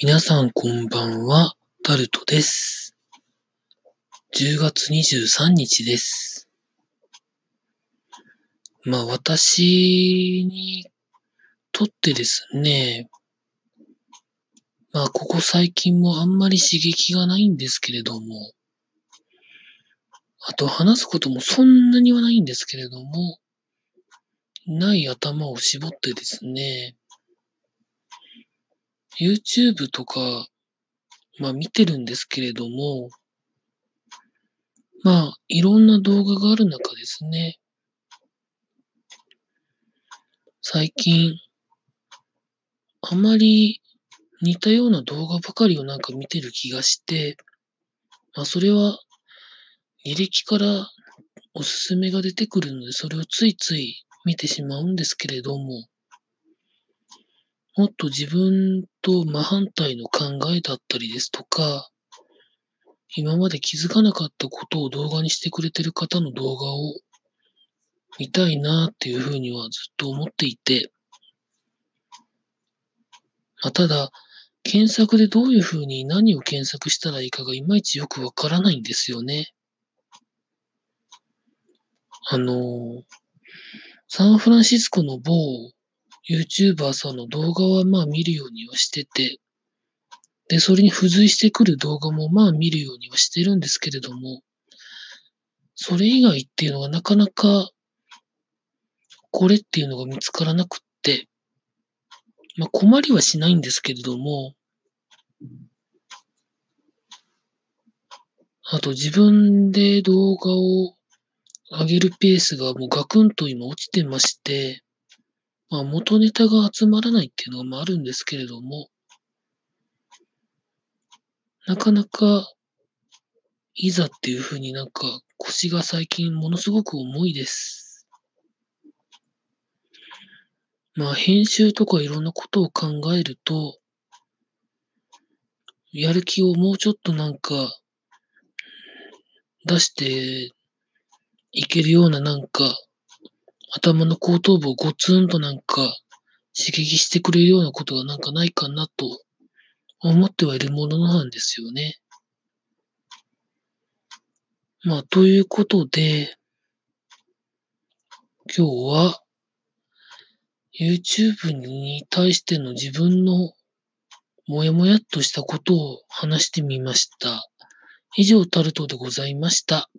皆さんこんばんは、タルトです。10月23日です。まあ私にとってですね、まあここ最近もあんまり刺激がないんですけれども、あと話すこともそんなにはないんですけれども、ない頭を絞ってですね、YouTube とか、まあ見てるんですけれども、まあいろんな動画がある中ですね、最近、あまり似たような動画ばかりをなんか見てる気がして、まあそれは履歴からおすすめが出てくるので、それをついつい見てしまうんですけれども、もっと自分と真反対の考えだったりですとか、今まで気づかなかったことを動画にしてくれてる方の動画を見たいなっていうふうにはずっと思っていて、まあ、ただ、検索でどういうふうに何を検索したらいいかがいまいちよくわからないんですよね。あの、サンフランシスコの某 YouTuber さんの動画はまあ見るようにはしてて、で、それに付随してくる動画もまあ見るようにはしてるんですけれども、それ以外っていうのがなかなか、これっていうのが見つからなくって、まあ困りはしないんですけれども、あと自分で動画を上げるペースがもうガクンと今落ちてまして、まあ元ネタが集まらないっていうのがまああるんですけれども、なかなかいざっていうふうになんか腰が最近ものすごく重いです。まあ編集とかいろんなことを考えると、やる気をもうちょっとなんか出していけるようななんか頭の後頭部をゴツンとなんか刺激してくれるようなことがなんかないかなと思ってはいるものなんですよね。まあ、ということで、今日は YouTube に対しての自分のもやもやっとしたことを話してみました。以上、タルトでございました。